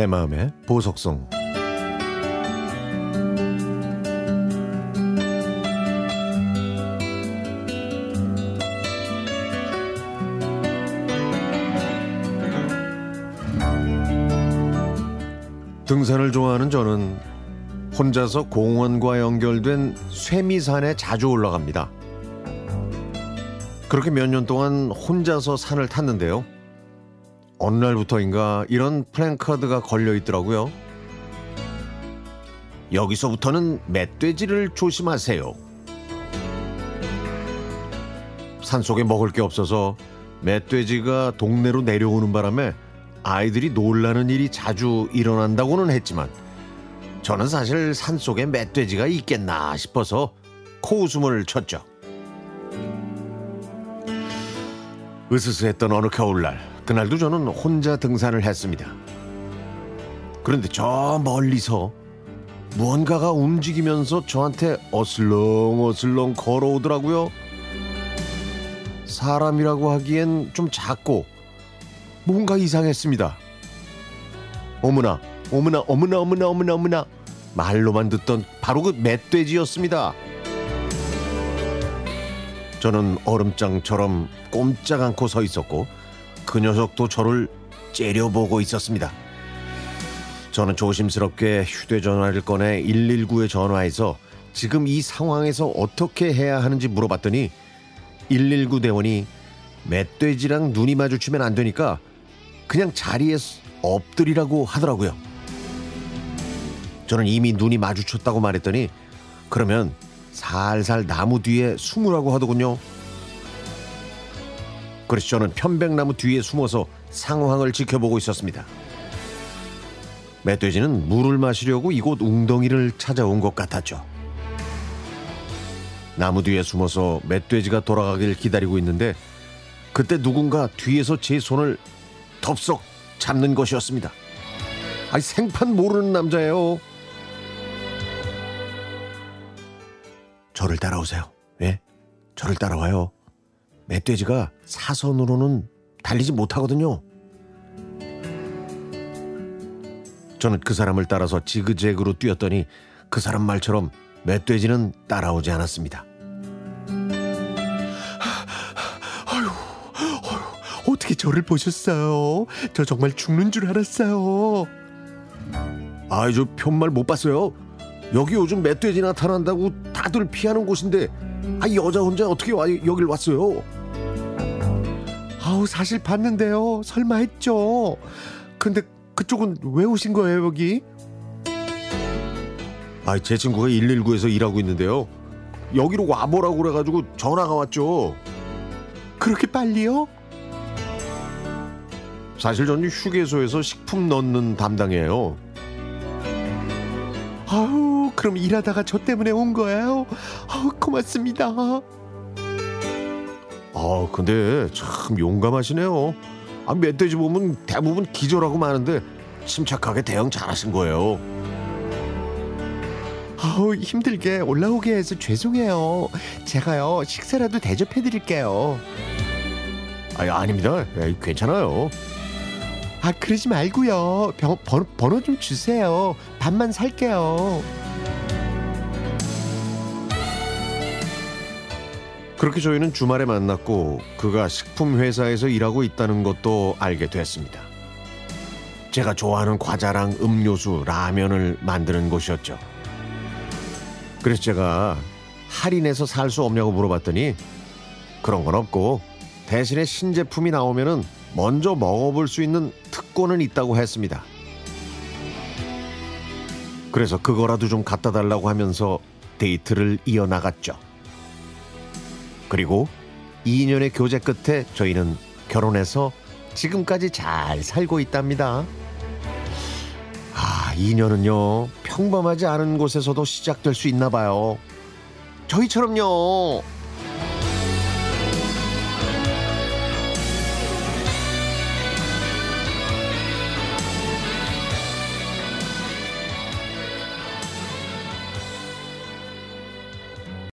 내 마음의 보석성 등산을 좋아하는 저는 혼자서 공원과 연결된 쇠미산에 자주 올라갑니다. 그렇게 몇 년 동안 혼자서 산을 탔는데요. 어느 날부터인가 이런 플랜카드가 걸려 있더라고요. 여기서부터는 멧돼지를 조심하세요. 산속에 먹을 게 없어서 멧돼지가 동네로 내려오는 바람에 아이들이 놀라는 일이 자주 일어난다고는 했지만 저는 사실 산속에 멧돼지가 있겠나 싶어서 코웃음을 쳤죠. 으스스했던 어느 겨울날 그날도 저는 혼자 등산을 했습니다. 그런데 저 멀리서 무언가가 움직이면서 저한테 어슬렁어슬렁 걸어오더라고요. 사람이라고 하기엔 좀 작고 뭔가 이상했습니다. 어머나, 어머나, 어머나, 어머나, 어머나, 어머나. 말로만 듣던 바로 그 멧돼지였습니다. 저는 얼음장처럼 꼼짝 않고 서 있었고 그 녀석도 저를 째려보고 있었습니다. 저는 조심스럽게 휴대전화를 꺼내 119에 전화해서 지금 이 상황에서 어떻게 해야 하는지 물어봤더니 119 대원이 멧돼지랑 눈이 마주치면 안 되니까 그냥 자리에 엎드리라고 하더라고요. 저는 이미 눈이 마주쳤다고 말했더니 그러면 살살 나무 뒤에 숨으라고 하더군요. 그래서 저는 편백나무 뒤에 숨어서 상황을 지켜보고 있었습니다. 멧돼지는 물을 마시려고 이곳 웅덩이를 찾아온 것 같았죠. 나무 뒤에 숨어서 멧돼지가 돌아가길 기다리고 있는데 그때 누군가 뒤에서 제 손을 덥석 잡는 것이었습니다. 아이 생판 모르는 남자예요. 저를 따라오세요. 예? 저를 따라와요. 멧돼지가 사선으로는 달리지 못하거든요. 저는 그 사람을 따라서 지그재그로 뛰었더니 그 사람 말처럼 멧돼지는 따라오지 않았습니다. 아유, 아유, 어떻게 저를 보셨어요? 저 정말 죽는 줄 알았어요. 아이, 저 편말 못 봤어요. 여기 요즘 멧돼지 나타난다고 다들 피하는 곳인데 아 여자 혼자 어떻게 와 여길 왔어요? 아우 사실 봤는데요. 설마 했죠. 근데 그쪽은 왜 오신 거예요 여기? 아 제 친구가 119에서 일하고 있는데요. 여기로 와보라고 그래가지고 전화가 왔죠. 그렇게 빨리요? 사실 저는 휴게소에서 식품 넣는 담당이에요. 아우 그럼 일하다가 저 때문에 온 거예요? 아우 고맙습니다. 아 근데 참 용감하시네요. 아 멧돼지 보면 대부분 기절하고 마는데 침착하게 대응 잘하신 거예요. 아우 힘들게 올라오게 해서 죄송해요. 제가요 식사라도 대접해 드릴게요. 아 아닙니다. 에이, 괜찮아요. 아 그러지 말고요. 병, 번호, 번호 좀 주세요. 밥만 살게요. 그렇게 저희는 주말에 만났고 그가 식품 회사에서 일하고 있다는 것도 알게 됐습니다. 제가 좋아하는 과자랑 음료수, 라면을 만드는 곳이었죠. 그래서 제가 할인해서 살 수 없냐고 물어봤더니 그런 건 없고 대신에 신제품이 나오면은 먼저 먹어볼 수 있는 특권은 있다고 했습니다. 그래서 그거라도 좀 갖다 달라고 하면서 데이트를 이어나갔죠. 그리고 2년의 교제 끝에 저희는 결혼해서 지금까지 잘 살고 있답니다. 아, 2년은요, 평범하지 않은 곳에서도 시작될 수 있나 봐요. 저희처럼요.